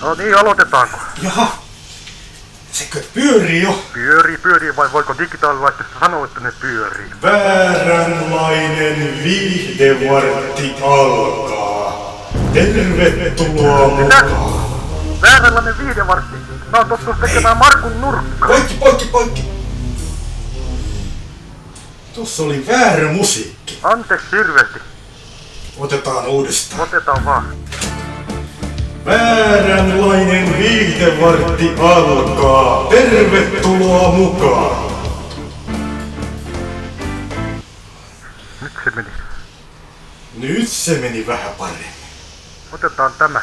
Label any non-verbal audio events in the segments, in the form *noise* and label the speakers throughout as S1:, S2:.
S1: No niin, aloitetaanko?
S2: Jaha. Sekö pyörii jo?
S1: Pyörii, pyörii, vai voiko digitaalilaitteesta sanoa, että ne pyörii?
S2: Vääränlainen viihdevartti alkaa. Tervetuloa mukaan.
S1: Vääränlainen viihdevartti. Mä oon tottunut tekemään Markun nurkka.
S2: Poikki, poikki, poikki. Tuossa oli väärä musiikki.
S1: Anteeksi hirveesti.
S2: Otetaan uudestaan.
S1: Otetaan vaan.
S2: Vääränlainen viihdevartti alkaa. Tervetuloa mukaan.
S1: Nyt se meni.
S2: Nyt se meni vähän paremmin.
S1: Otetaan tämä.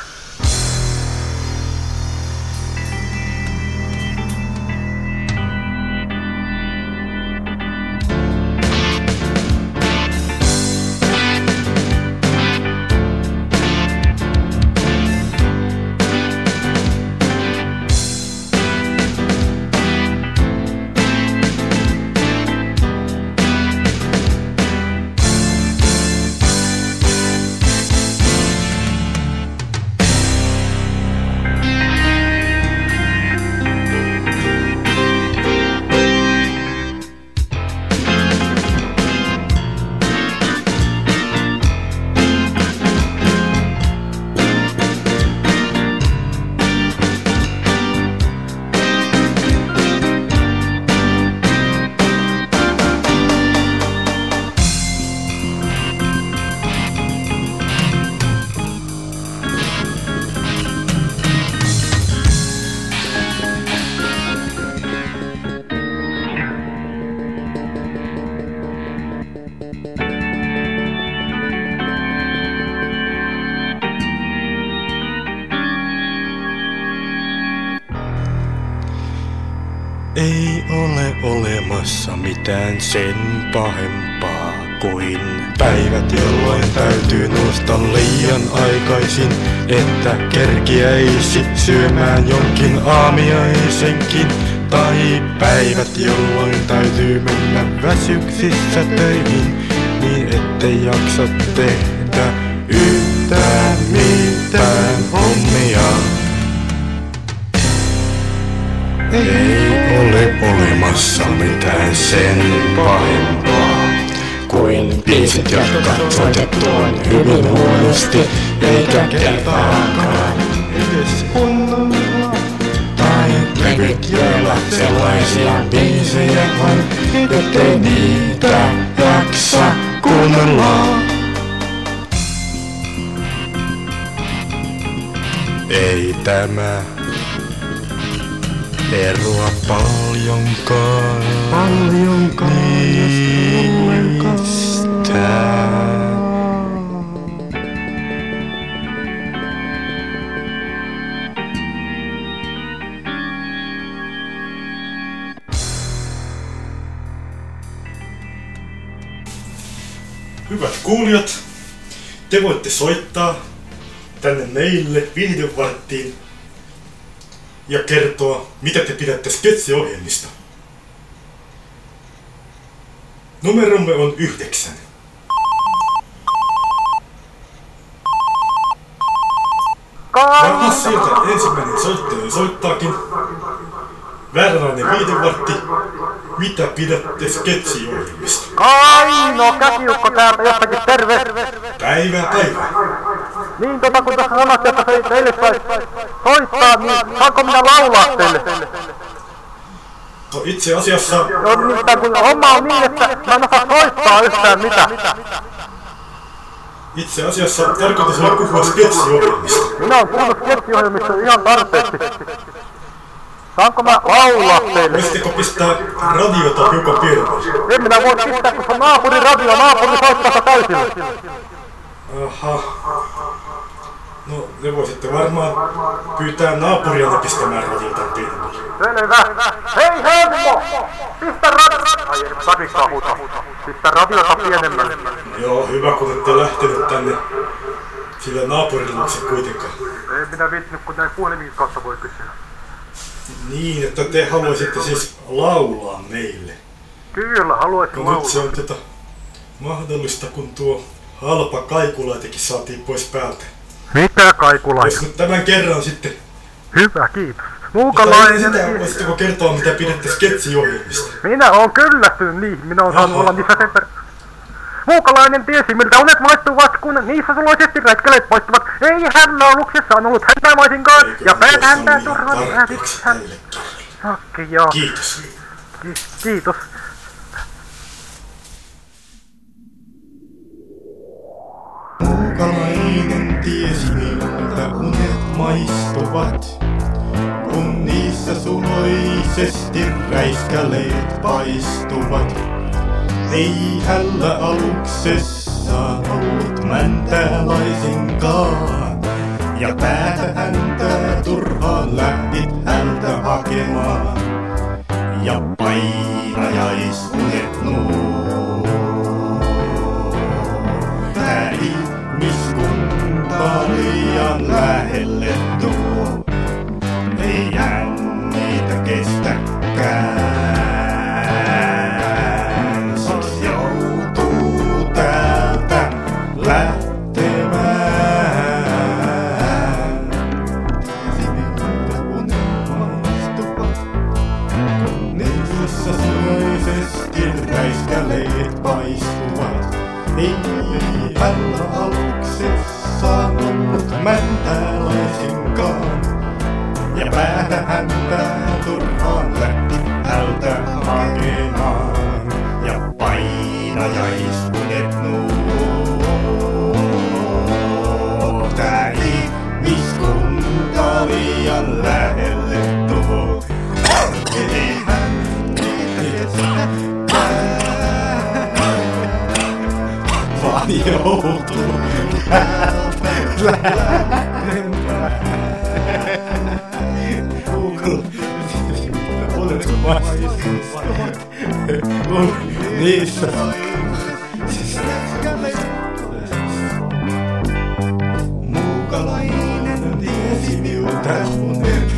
S3: Ei ole olemassa mitään sen pahempaa kuin päivät, jolloin täytyy nousta liian aikaisin, että kerkiäisi syömään jonkin aamiaisenkin. Tai päivät, jolloin täytyy mennä väsyksissä töihin, niin ettei jaksa tehdä yhtään mitään hommia. Ei ole olemassa mitään sen pahempaa kuin biisit, jotka soitettuun hyvin huonosti, eikä kertaakaan edes kunnolla. Tai levyt, joilla sellaisia biisejä on, ettei niitä jaksa kuunnella. Ei tämä eroa paljonkaan. Paljonkaan, niistä.
S2: Hyvät kuulijat, te voitte soittaa tänne meille viihdevarttiin ja kertoa, mitä te pidätte sketsiohjelmista. Numeromme on yhdeksän. Jaha, sieltä ensimmäinen soittaja soittaakin. Vääränlainen viihdevartti. Mitä pidätte sketsiohjelmista?
S1: Kaino käsiukko täältä jostakin terve.
S2: Päivää päivää.
S1: Niin tota kun tässä sanottiin, että se teille saisi soittaa, niin saanko minä laulaa teille?
S2: No itse asiassa
S1: No nimittäin kun homma on niin, että mä en osaa soittaa yhtään mitään.
S2: Itse asiassa tarkoitus oli puhua sketsiohjelmista.
S1: Minä oon kuullut sketsiohjelmista ihan tarpeeksi. Saanko mä laulaa teille?
S2: Voisitteko pistää radiota hiukan pienemmälle?
S1: En minä voi pistää, on naapurin radio, naapuri soittaa täysillä.
S2: Aha. No, te voisitte varmaan pyytää naapurianne pistämään radiota pienemmälle.
S1: Selvä. Hei Hemmo! Pistä radio... Ai ei, tarvikaan huutaa. Pistä radiota pienemmälle.
S2: Joo, hyvä kun ette lähtenyt tänne sillä naapurin luokse kuitenkaan.
S1: Ei minä viittinyt, kun näin puhelimin kautta voi kysyä.
S2: Niin, että te haluaisitte siis laulaa meille.
S1: Kyllä, haluaisin
S2: No nyt se
S1: laulaa.
S2: on tota mahdollista, kun tuo halpa kaikulaitekin saatiin pois päältä.
S1: Mitä kaikulaita?
S2: Jos nyt tämän kerran sitten
S1: Hyvä, kiitos. Muukalainen...
S2: sitä voisitteko kertoa, mitä pidätte sketsiohjelmista?
S1: Minä oon kyllästynyt niihin, minä oon saanut olla niissä sen verran. Muukalainen tiesi, miltä unet maistuvat, kun niissä suloisesti retkeleet poistuvat. Ei hän lauluksessa on ollut häntä maisinkaan, ja päät häntä äätit hän. joo.
S2: Kiitos.
S1: Ki- kiitos.
S3: Muukalainen tiesi miltä unet maistuvat, kun niissä suloisesti räiskäleet paistuvat. Ei hällä aluksessa ollut mäntää laisinkaan, ja päätä häntä turhaan lähdit häntä hakemaan. Ja painajaisunet nuo. Päätä häntä turhaan lähti hältä hakemaan. Ja painajaistunet nuo. Tää ihmiskunta liian lähelle tuo. Ei hän vaan joutuu Oletko Niissä. Muukalainen tiesi miltä unet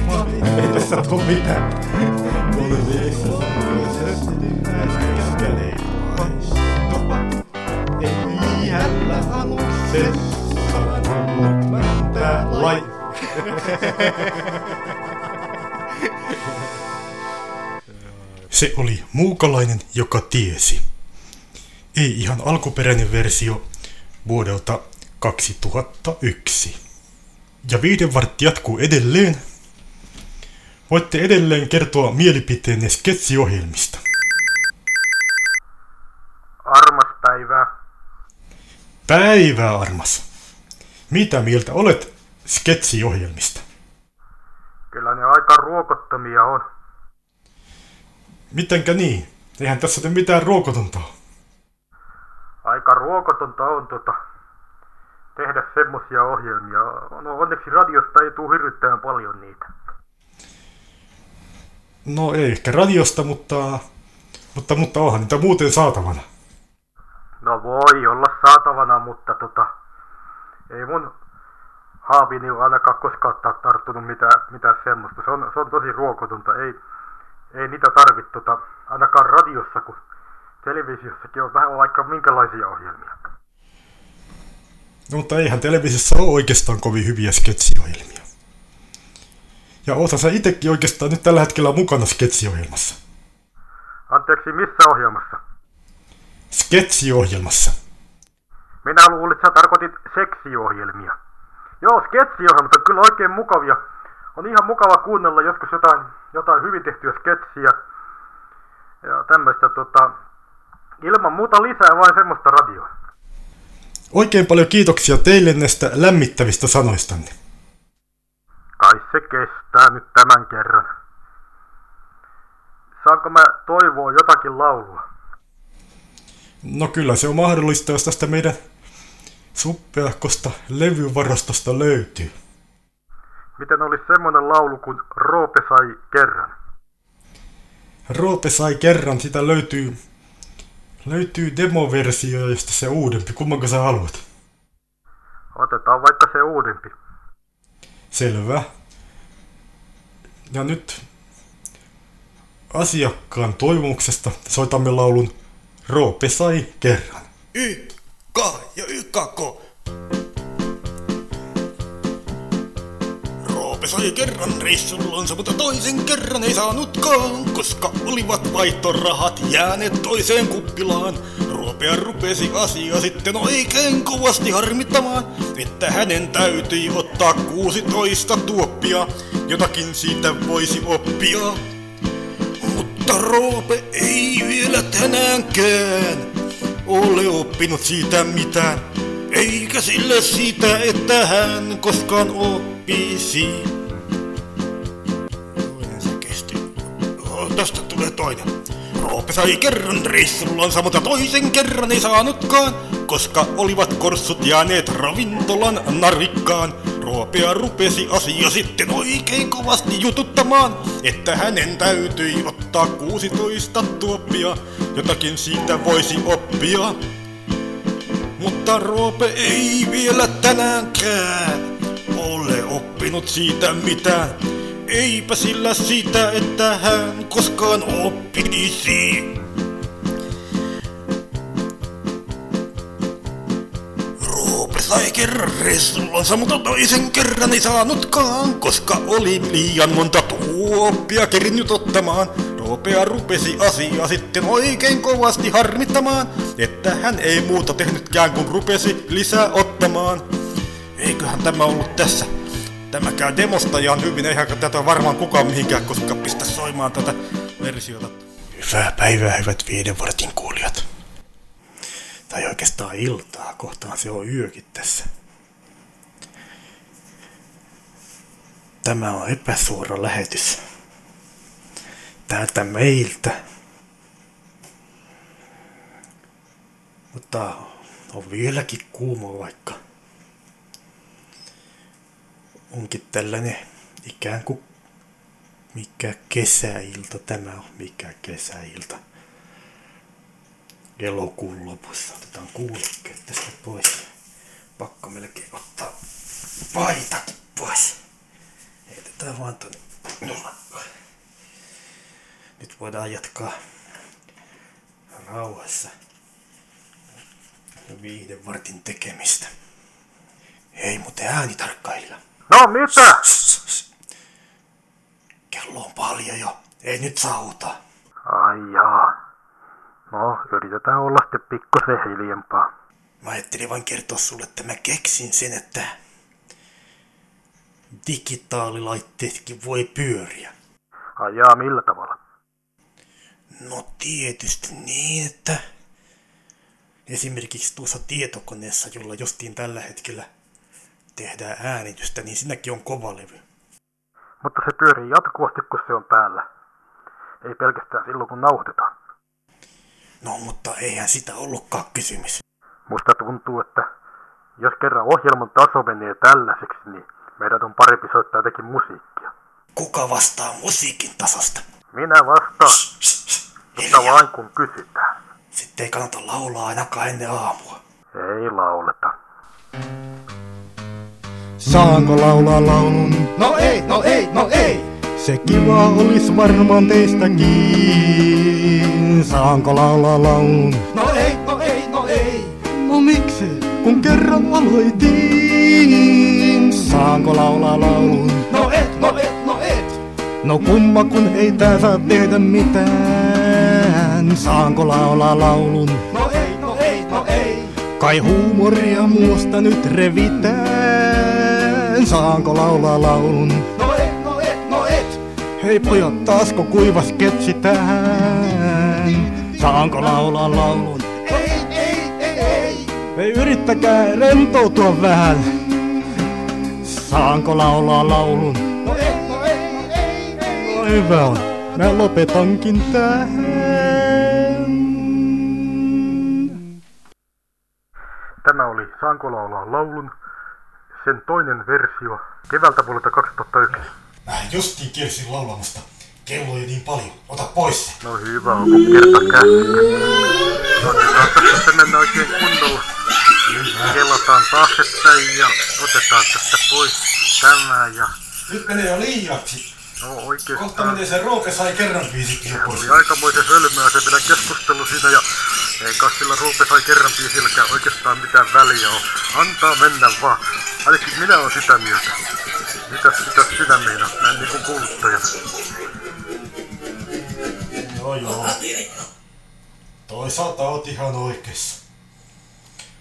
S3: Ei tässä tuu mitään. Oli niissä sanoisesti räiskäleet paistuvat. Ei hällä aluksessa ollut mäntää lai.
S2: Se oli muukalainen, joka tiesi. Ei ihan alkuperäinen versio vuodelta 2001. Ja viihdevartti jatkuu edelleen. Voitte edelleen kertoa mielipiteenne sketsiohjelmista.
S1: Armas päivää.
S2: Päivää armas. Mitä mieltä olet sketsiohjelmista?
S1: Kyllä ne aika ruokottomia on.
S2: Mitenkä niin? Eihän tässä ole mitään ruokotonta.
S1: Aika ruokotonta on tota, tehdä semmosia ohjelmia. No onneksi radiosta ei tuu hirvittävän paljon niitä.
S2: No ei ehkä radiosta, mutta, mutta, mutta onhan niitä muuten saatavana.
S1: No voi olla saatavana, mutta tota, ei mun haavini ole ainakaan koskaan ta- tarttunut mitään, mitään semmoista. Se on, se on tosi ruokotonta. Ei, ei niitä tarvitse tota, ainakaan radiossa, kun televisiossakin on vähän vaikka minkälaisia ohjelmia.
S2: No, mutta eihän televisiossa ole oikeastaan kovin hyviä sketsiohjelmia. Ja oota sä itekin oikeastaan nyt tällä hetkellä mukana sketsiohjelmassa.
S1: Anteeksi, missä ohjelmassa?
S2: Sketsiohjelmassa.
S1: Minä luulin, että sä tarkoitit seksiohjelmia. Joo, sketsiohjelmat on kyllä oikein mukavia. On ihan mukava kuunnella joskus jotain, jotain hyvin tehtyä sketsiä. Ja tämmöistä tota... Ilman muuta lisää vain semmoista radioa.
S2: Oikein paljon kiitoksia teille näistä lämmittävistä sanoistanne.
S1: Kai se kestää nyt tämän kerran. Saanko mä toivoa jotakin laulua?
S2: No kyllä se on mahdollista, jos tästä meidän suppeahkosta levyvarastosta löytyy.
S1: Miten olisi semmonen laulu kuin Roope sai kerran?
S2: Roope sai kerran, sitä löytyy, löytyy demoversio, josta se uudempi. Kummanko sä haluat?
S1: Otetaan vaikka se uudempi.
S2: Selvä. Ja nyt asiakkaan toivomuksesta soitamme laulun Roope sai kerran.
S3: Ykka ja ykkakko.
S2: Sai kerran reissullonsa, mutta toisen kerran ei saanutkaan, koska olivat vaihtorahat jääneet toiseen kuppilaan. Ruopea rupesi asia sitten oikein kovasti harmittamaan, että hänen täytyi ottaa 16 tuoppia, jotakin siitä voisi oppia. Mutta Roope ei vielä tänäänkään ole oppinut siitä mitään. Eikä sille siitä, että hän koskaan oppisi. Toinen. Roope sai kerran reissullansa, mutta toisen kerran ei saanutkaan, koska olivat korssut jääneet ravintolan narikkaan. Roopea rupesi asia sitten oikein kovasti jututtamaan, että hänen täytyi ottaa 16 tuoppia, jotakin siitä voisi oppia. Mutta Roope ei vielä tänäänkään ole oppinut siitä mitään. Eipä sillä siitä, että hän koskaan oppisi. Roope sai kerran reissullonsa, mutta toisen kerran ei saanutkaan, koska oli liian monta tuoppia kerinnyt ottamaan. Roopea rupesi asiaa sitten oikein kovasti harmittamaan, että hän ei muuta tehnytkään kun rupesi lisää ottamaan. Eiköhän tämä ollut tässä. Tämä käy demosta ihan hyvin, eihän tätä varmaan kukaan mihinkään koska pistä soimaan tätä versiota.
S3: Hyvää päivää, hyvät viiden vartin kuulijat. Tai oikeastaan iltaa, kohtaan se on yökin tässä. Tämä on epäsuora lähetys. Täältä meiltä. Mutta on vieläkin kuuma vaikka. Onkin tällainen ikään kuin mikä kesäilta tämä on, mikä kesäilta. Elokuun lopussa. Otetaan kuulokkeet tästä pois. Pakko melkein ottaa paitakin pois. Heitetään vaan nurkkaan. Nyt voidaan jatkaa rauhassa viiden vartin tekemistä. Hei muuten äänitarkkailija.
S1: No mitä?
S3: Kello on paljon jo. Ei nyt sauta.
S1: Ai jaa. No, yritetään olla sitten pikkusen hiljempaa.
S3: Mä ajattelin vain kertoa sulle, että mä keksin sen, että digitaalilaitteetkin voi pyöriä.
S1: Ai jaa, millä tavalla?
S3: No tietysti niin, että esimerkiksi tuossa tietokoneessa, jolla justiin tällä hetkellä tehdään äänitystä, niin sinäkin on kova levy.
S1: Mutta se pyörii jatkuvasti, kun se on päällä. Ei pelkästään silloin, kun nauhoitetaan.
S3: No mutta eihän sitä ollutkaan kysymys.
S1: Musta tuntuu, että jos kerran ohjelman taso menee tällaiseksi, niin meidän on parempi soittaa jotenkin musiikkia.
S3: Kuka vastaa musiikin tasosta?
S1: Minä vastaan, mutta
S3: Hiljaa.
S1: vain kun kysytään.
S3: Sitten ei kannata laulaa ainakaan ennen aamua.
S1: Ei lauleta.
S2: Saanko laulaa laulun? No ei, no ei, no ei! Se kiva olis varmaan teistäkin. Saanko laulaa laulun? No ei, no ei, no ei! No miksi? Kun kerran aloitin. Saanko laulaa laulun? No et, no et, no et! No kumma kun ei tää saa tehdä mitään. Saanko laulaa laulun? No ei, no ei, no ei! Kai huumoria muusta nyt revitään. Saanko laulaa laulun? No et, no et, no et! Hei pojat, taasko kuiva sketsi tähän? Saanko laulaa laulun? Ei, ei, ei, ei! Ei yrittäkää rentoutua vähän. Saanko laulaa laulun? No ei, no ei, no ei, ei! No hyvä on. Mä lopetankin tähän.
S1: Tämä oli Saanko laulaa laulun, sen toinen versio keväältä vuodelta 2001.
S3: Mä justiin kiersin laulamasta. Kello jo niin paljon. Ota pois se.
S1: No hyvä, onko kerta käsiä? No niin, mennä oikein kunnolla. Kelataan taaksepäin ja otetaan tästä pois tämä ja
S3: Nyt menee jo liiaksi.
S1: no
S3: Kohta
S1: oikeastaan
S3: menee se Roope sai kerran biisikin jo pois.
S1: oli aikamoisen hölmöä se vielä keskustelu siinä ja ei kai sillä Ruupe sai kerran biisilläkään oikeastaan mitään väliä ole. Antaa mennä vaan. Ainakin minä olen sitä mieltä.
S4: Mitäs, mitäs sinä meinaat? Näin niinku kuluttajat.
S2: Joo joo. Toisaalta oot ihan oikeassa.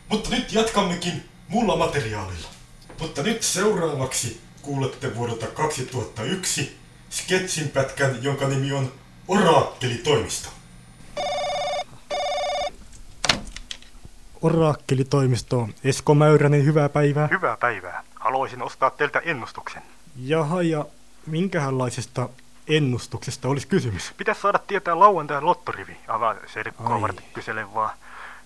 S2: Mutta nyt jatkammekin muulla materiaalilla. Mutta nyt seuraavaksi kuulette vuodelta 2001 sketsin pätkän, jonka nimi on Oraakkelitoimisto. Oraakkelitoimisto, Esko Mäyränen, hyvää päivää.
S4: Hyvää päivää. Haluaisin ostaa teiltä ennustuksen.
S2: Jaha, ja minkälaisesta ennustuksesta olisi kysymys?
S4: Pitäisi saada tietää lauantain lottorivi. Avaa serkkoa
S2: Ai.
S4: varten kyselen vaan.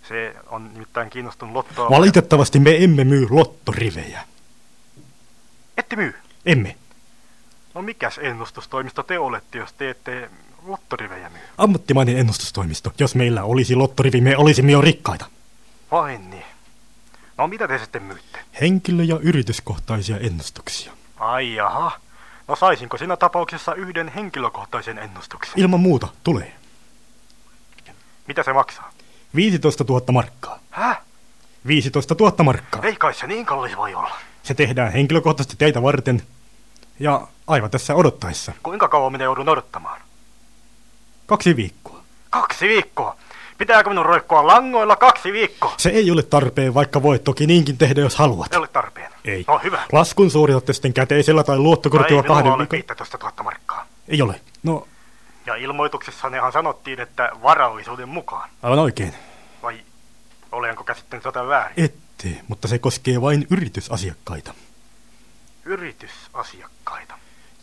S4: Se on nimittäin kiinnostunut lottoa.
S2: Valitettavasti me emme myy lottorivejä.
S4: Ette myy.
S2: Emme.
S4: No mikäs ennustustoimisto te olette, jos te ette lottorivejä myy?
S2: Ammattimainen ennustustoimisto. Jos meillä olisi lottorivi, me olisimme jo rikkaita.
S4: Vain niin. No mitä te sitten myytte?
S2: Henkilö- ja yrityskohtaisia ennustuksia.
S4: Ai jaha. No saisinko siinä tapauksessa yhden henkilökohtaisen ennustuksen?
S2: Ilman muuta, tulee.
S4: Mitä se maksaa?
S2: 15 000 markkaa.
S4: Häh?
S2: 15 000 markkaa.
S4: Ei kai se niin kallis voi olla.
S2: Se tehdään henkilökohtaisesti teitä varten. Ja aivan tässä odottaessa.
S4: Kuinka kauan minä joudun odottamaan?
S2: Kaksi viikkoa.
S4: Kaksi viikkoa. Pitääkö minun roikkua langoilla kaksi viikkoa?
S2: Se ei ole tarpeen, vaikka voit toki niinkin tehdä, jos haluat.
S4: Ei ole tarpeen.
S2: Ei.
S4: No hyvä.
S2: Laskun suoritatte sitten käteisellä tai
S4: No ei
S2: luottokortilla
S4: minulla
S2: kahden
S4: ole
S2: viikon...
S4: 15 000 markkaa.
S2: Ei ole. No,
S4: Ja ilmoituksessanehan sanottiin, että varallisuuden mukaan.
S2: aivan oikein.
S4: Vai olenko käsittänyt tätä väärin?
S2: Ette, mutta se koskee vain yritysasiakkaita.
S4: Yritysasiakkaita.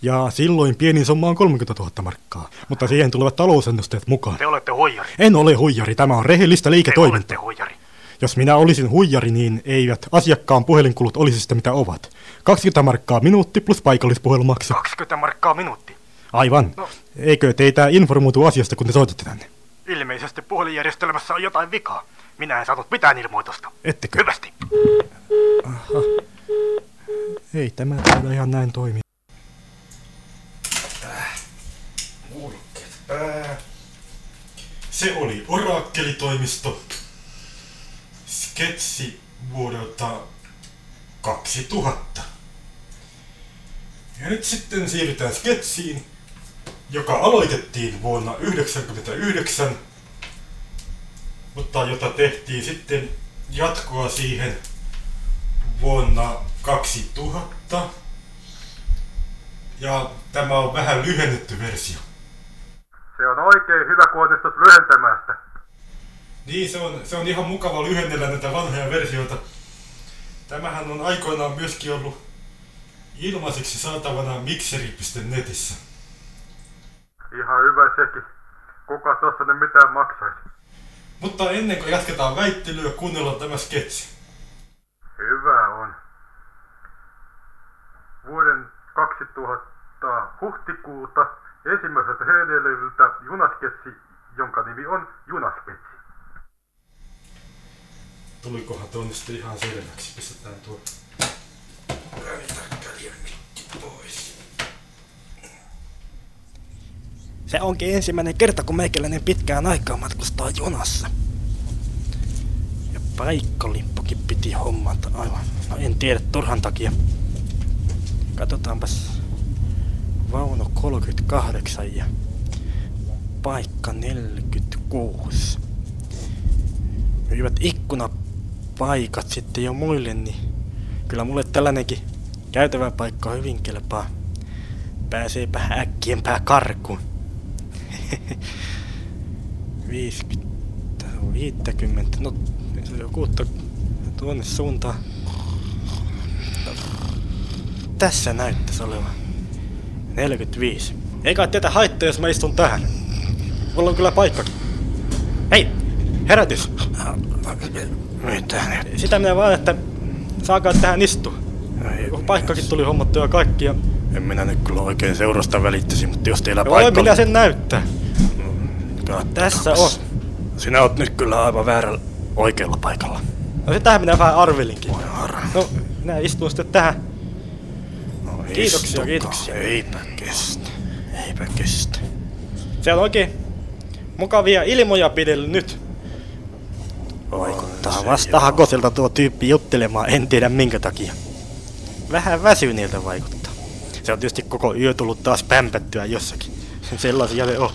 S2: Ja silloin pienin summa on 30 000 markkaa, mutta siihen tulevat talousennusteet mukaan.
S4: Te olette huijari.
S2: En ole huijari, tämä on rehellistä
S4: Te olette
S2: liiketoimintaa.
S4: huijari.
S2: Jos minä olisin huijari, niin eivät asiakkaan puhelinkulut olisi sitä mitä ovat. 20 markkaa minuutti plus paikallispuhelumaksu.
S4: 20 markkaa minuutti.
S2: Aivan.
S4: No.
S2: Eikö teitä informoitu asiasta, kun te soititte tänne?
S4: Ilmeisesti puhelinjärjestelmässä on jotain vikaa. Minä en saanut mitään ilmoitusta.
S2: Ettekö?
S4: Hyvästi.
S2: Ei tämä taida ihan näin toimi. Se oli Orakkelitoimisto. Sketsi vuodelta 2000. Ja nyt sitten siirrytään sketsiin, joka aloitettiin vuonna 1999, mutta jota tehtiin sitten jatkoa siihen vuonna 2000. Ja tämä on vähän lyhennetty versio.
S4: Se on oikein hyvä, kun onnistut lyhentämään sitä.
S2: Niin, se on, se on ihan mukava lyhennellä näitä vanhoja versioita. Tämähän on aikoinaan myöskin ollut ilmaiseksi saatavana mixeri.netissä.
S4: Ihan hyvä sekin. Kuka tuossa nyt mitään maksaisi?
S2: Mutta ennen kuin jatketaan väittelyä, kuunnellaan tämä sketsi.
S4: Hyvä on. Vuoden 2000 huhtikuuta ensimmäiseltä CD-levyltä junasketsi, jonka nimi on Junasketsi.
S2: Tulikohan tuonne sitten ihan selväksi? Pistetään tuo mikki pois.
S1: Se onkin ensimmäinen kerta, kun meikäläinen pitkään aikaa matkustaa junassa. Ja paikkalimppukin piti hommata aivan. No en tiedä turhan takia. Katsotaanpas. Vauno 38 ja paikka 46. Myyvät ikkunapaikat sitten jo muille, niin kyllä mulle tällainenkin käytävä paikka hyvin kelpaa. Pääseepä äkkiempää karkuun. *laughs* 50, 50, no on to- tuonne suuntaan. No, tässä näyttäisi olevan. 45. Ei kai tätä haittaa, jos mä istun tähän. Mulla on kyllä paikkakin. Hei! Herätys!
S3: Mitä nyt?
S1: Sitä minä vaan, että saakaa tähän istua. Paikkakin tuli hommattua kaikki ja...
S3: En minä nyt kyllä oikein seurasta välittäisi, mutta jos teillä
S1: Joo,
S3: paikka...
S1: minä sen näyttää.
S3: Katsotaanpas.
S1: Tässä on.
S3: Sinä oot nyt kyllä aivan väärällä oikealla paikalla.
S1: No sitähän minä vähän arvelinkin.
S3: Voi harra.
S1: No, minä istun sitten tähän. Kiitoksia, kiitoksia.
S3: Eipä kestä. Eipä kestä.
S1: Se on oikein mukavia ilmoja pidellä nyt.
S3: Vaikuttaa
S1: Vasta hakoselta tuo tyyppi juttelemaan, en tiedä minkä takia. Vähän väsyneeltä vaikuttaa. Se on tietysti koko yö tullut taas pämpättyä jossakin. Sellaisia ne on.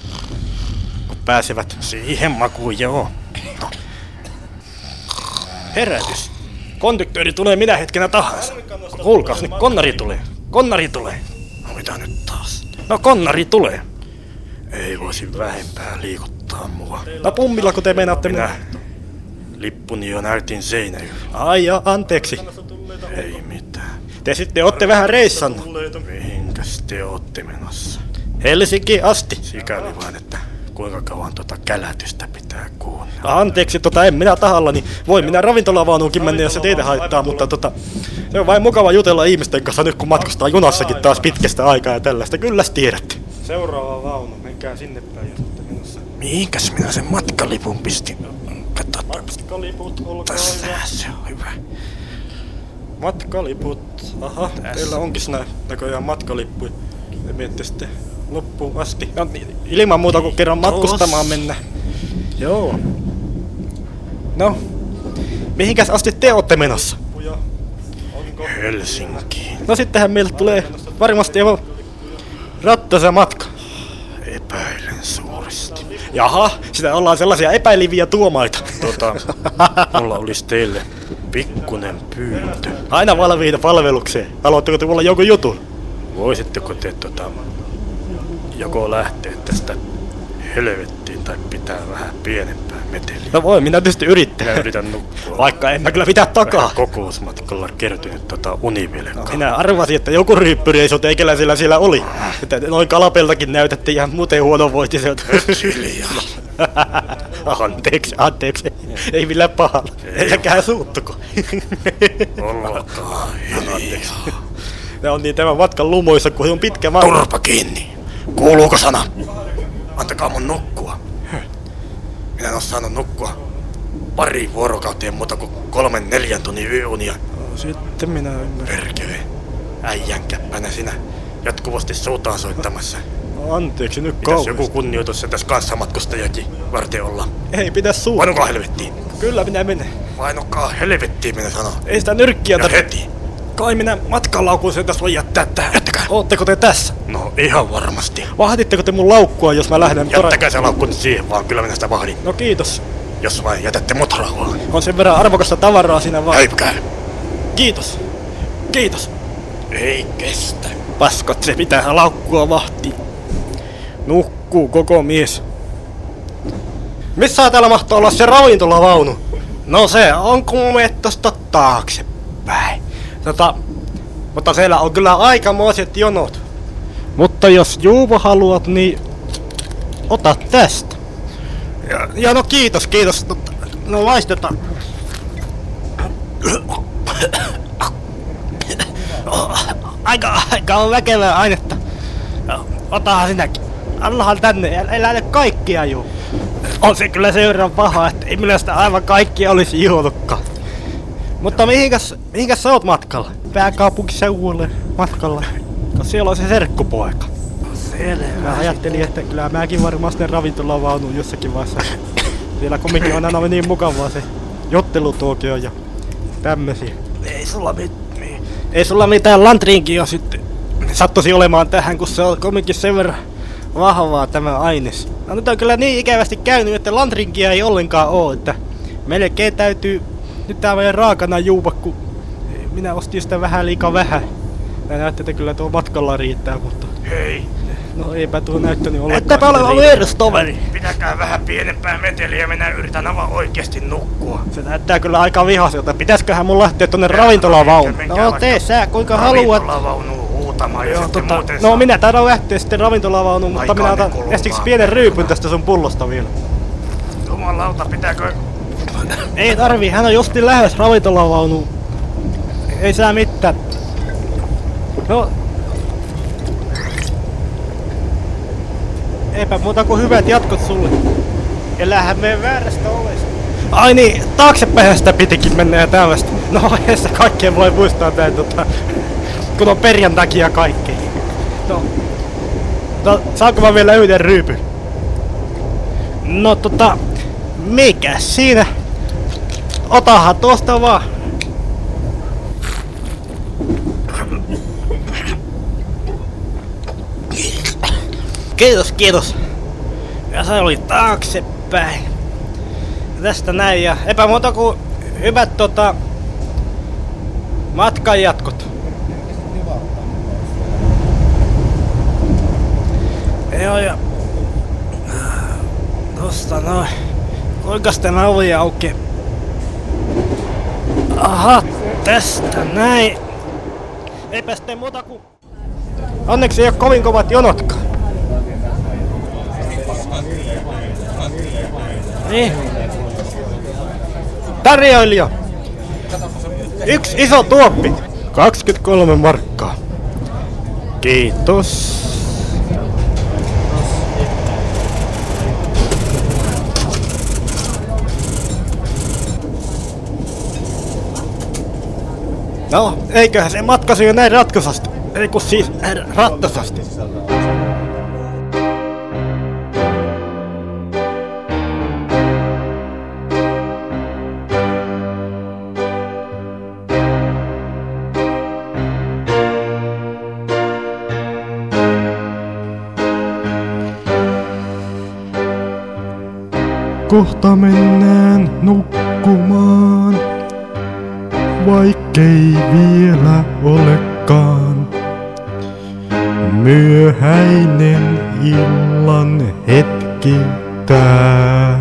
S1: Kun pääsevät siihen makuun, joo. Herätys. Konduktööri tulee minä hetkenä tahansa. Kuulkaas, nyt konnari tulee. Konnari tulee. No mitä nyt taas? No konnari tulee. Ei voisi vähempää liikuttaa mua. No pummilla kun te meinaatte minä. Lippuni jo näytin seinällä. Ai ja, anteeksi. Ei mitään. Te sitten ootte vähän reissannut. Mihinkäs te ootte menossa? Helsinki asti. Sikäli vain, että kuinka kauan tuota kälätystä pitää kuunnella. Anteeksi, tota en minä tahallani. Voi minä ravintolavaunuunkin mennä, jos se teitä haittaa, mutta tota, se on vain mukava jutella ihmisten kanssa nyt, kun matkustaa junassakin taas pitkästä aikaa ja tällaista. Kyllä tiedätte. Seuraava vaunu, menkää sinne päin, jos olette menossa. Mihinkäs minä sen matkalipun pistin? Katsotaan. Matkaliput, olkaa
S3: Tässä
S1: hyvä.
S3: se on hyvä.
S1: Matkaliput. Aha, teillä onkin nä näköjään matkalippuja. Te miette sitten loppuun asti. No, niin, ilman muuta kuin kerran matkustamaan mennä. Joo. No, mihinkäs asti te ootte menossa?
S3: Helsinkiin.
S1: No sittenhän meille tulee varmasti jo rattasa matka.
S3: Epäilen suuresti.
S1: Jaha, sitä ollaan sellaisia epäiliviä tuomaita.
S3: Tota, mulla olisi teille pikkunen pyyntö.
S1: Aina valmiita palvelukseen. Haluatteko te mulla jonkun jutun?
S3: Voisitteko te tota, joko lähteä tästä helvettiin tai pitää vähän pienempää meteliä?
S1: No voi, minä tietysti yrittää.
S3: Minä yritän nukkua.
S1: Vaikka en mä kyllä pitää takaa.
S3: Kokousmatkalla kertynyt tota univilkkaa.
S1: Minä arvasin, että joku ryyppyreissu teikäläisellä siellä oli. Että noin kalapeltakin näytätte ihan muuten huonovointiselta.
S3: Hiljaa. *laughs*
S1: anteeksi, anteeksi. Ei millään pahalla. Eikä suuttuko.
S3: Olkaa *laughs* hiljaa.
S1: Ne on niin tämän matkan lumuissa, kun on pitkä matka.
S3: Turpa kiinni. Kuuluuko sana? Antakaa mun nukkua. Minä en oo saanut nukkua pari vuorokauteen muuta kuin kolmen neljän tunnin yöunia.
S1: Sitten minä ymmärrän.
S3: Perkele. Äijän käppänä sinä. Jatkuvasti suutaan soittamassa.
S1: Anteeksi nyt
S3: Pitäis
S1: kauheasti.
S3: joku kunnioitus sen tässä kanssamatkustajakin varten olla.
S1: Ei pidä suuta.
S3: Vainukaa helvettiin.
S1: Kyllä minä menen.
S3: Vainukaa helvettiin, minä sanon.
S1: Ei sitä nyrkkiä tarvitse.
S3: heti.
S1: Kai minä matkalaukun sen tässä voi jättää tähän.
S3: Jättäkää.
S1: Ootteko te tässä?
S3: No ihan varmasti.
S1: Vahditteko te mun laukkua, jos mä lähden?
S3: Jättäkää se laukku nyt siihen vaan, kyllä minä sitä vahdin.
S1: No kiitos.
S3: Jos vain jätätte mut rauhaan.
S1: On sen verran arvokasta tavaraa siinä vaan.
S3: Häipkää.
S1: Kiitos. Kiitos.
S3: Ei kestä.
S1: Paskot, se pitää laukkua vahti. Nukkuu koko mies. Missä täällä mahtaa olla se ravintolavaunu? No se on kun tosta taaksepäin. Tota, mutta siellä on kyllä aikamoiset jonot. Mutta jos Juuvo haluat, niin ota tästä. Ja, ja no kiitos, kiitos. No, no maistetaan. Aika, aika on väkevää ainetta. Otahan sinäkin. Annahan tänne, älä nyt kaikkia juu. On se kyllä sen verran paha, että ei minä sitä aivan kaikkia olisi juonutkaan. Mutta mihinkäs, mihinkäs sä oot matkalla? Pääkaupunkiseudulle matkalla. Koska siellä on se serkkupoika. Selvä. Mä ajattelin, että kyllä mäkin varmaan sinne ravintolavaunuun jossakin vaiheessa. Siellä kumminkin on aina niin mukavaa se jottelutuokio ja tämmösiä. Ei sulla mit, niin. Ei sulla mitään lantriinkia sitten sattuisi olemaan tähän, kun se on kumminkin sen verran vahvaa tämä aines. No nyt on kyllä niin ikävästi käynyt, että lantrinkia ei ollenkaan oo, että melkein täytyy nyt tää meidän raakana juuva, kun minä ostin sitä vähän liikaa vähän. Mä näytte, että kyllä tuo matkalla riittää, mutta
S3: Hei,
S1: no eipä tuo näyttänyt ollenkaan. Ettepä ole vierustoveri!
S3: pitäkää vähän pienempää meteliä, minä yritän aivan oikeesti nukkua.
S1: Se näyttää kyllä aika vihaselta. Pitäisköhän mun lähteä tonne ravintolavaunuun? No tee sä, kuinka haluat.
S3: Ravintolavaunuun huutamaan ja
S1: Joo,
S3: sitten
S1: tota,
S3: muuten
S1: no
S3: saa-
S1: minä taidan lähteä sitten ravintolavaunuun, mutta minä otan
S3: niin
S1: ensiksi pienen ryypyn tästä sun pullosta vielä.
S3: Jumalauta, pitääkö...
S1: Ei tarvii, hän on justi lähes ravintolavaunuun. Ei sää mitään. No. Eipä muuta kuin hyvät jatkot sulle. Elähän me väärästä olisi. Ai niin, taaksepäin sitä pitikin mennä ja tällaista. No ei sitä kaikkea voi muistaa näin tota, kun on perjantakin ja kaikki. No, no saanko mä vielä yhden ryypyn? No tota, mikä siinä? Otahan tuosta vaan. Kiitos, kiitos. Ja se oli taaksepäin. Ja tästä näin ja epä muuta kuin hyvät tota, matkan jatkot. Joo ja... Tosta noin. Kuinkas tämä ovi auki? Aha, tästä näin. Eipä sitten muuta kuin... Onneksi ei ole kovin kovat jonotkaan. Niin. Tarjoilija. Yksi iso tuoppi. 23 markkaa. Kiitos. No, eiköhän se matka jo näin ratkaisasti. Ei kun siis näin rattasasti.
S2: Kohta mennään nukkumaan, vaikkei vielä olekaan. Myöhäinen illan hetki tää.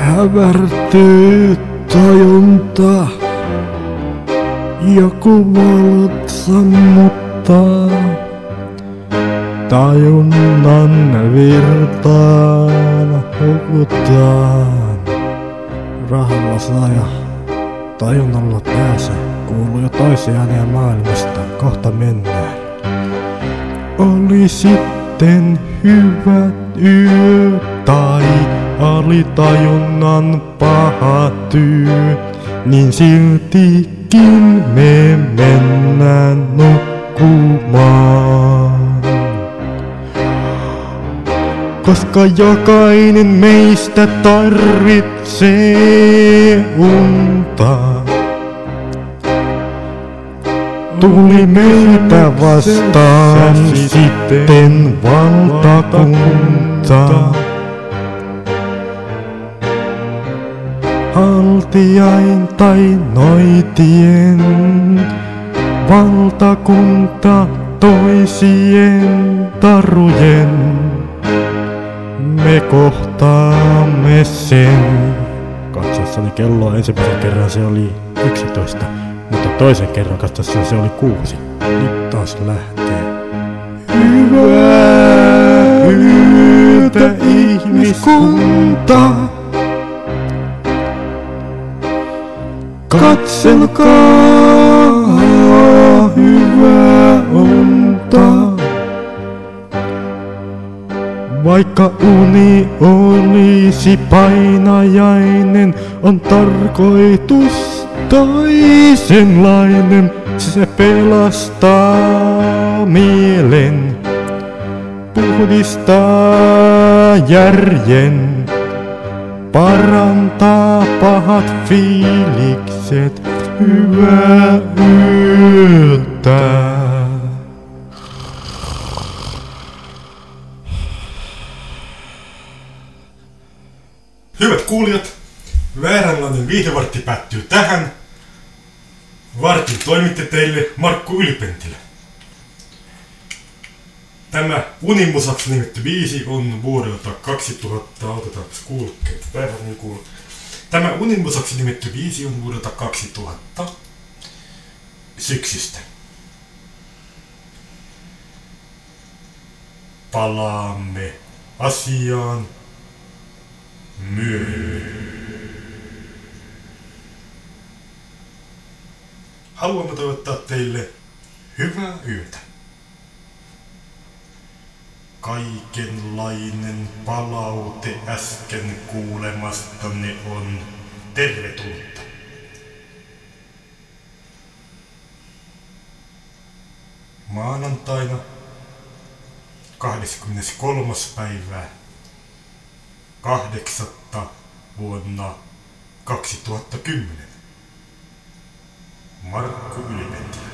S2: Hävärtyy tajunta. Joku valot sammuttaa tajunnan virtaan hukutaan. Rahalla saa ja tajunnalla pääsee. Kuuluu jo toisia ääniä maailmasta. Kohta mennään. Oli sitten hyvät yö tai alitajunnan paha työ, niin siltikin me mennään nukkumaan. Koska jokainen meistä tarvitsee unta. Tuli meitä vastaan sitten valtakunta. Haltiain tai noitien valtakunta toisien tarujen. Me kohtaamme sen. Katsossani kelloa ensimmäisen kerran se oli 11, mutta toisen kerran katsossani se oli 6. Nyt taas lähtee. Hyvää yötä ihmiskunta. Katselkaa Vaikka uni olisi painajainen, on tarkoitus toisenlainen. Se pelastaa mielen, puhdistaa järjen, parantaa pahat fiilikset. Hyvää yötä.
S5: Hyvät kuulijat, vääränlainen viihdevartti päättyy tähän. Vartin toimitti teille Markku Ylipentilä. Tämä Unimusaksi nimetty biisi on vuodelta 2000, otetaan kuulokkeet päivän niin kuul... Tämä Unimusaksi nimetty biisi on vuodelta 2000 syksystä. Palaamme asiaan myöhemmin. Haluamme toivottaa teille hyvää yötä. Kaikenlainen palaute äsken kuulemastanne on tervetullutta. Maanantaina 23. päivää kahdeksatta vuonna 2010.
S2: Markku Ylipentilä.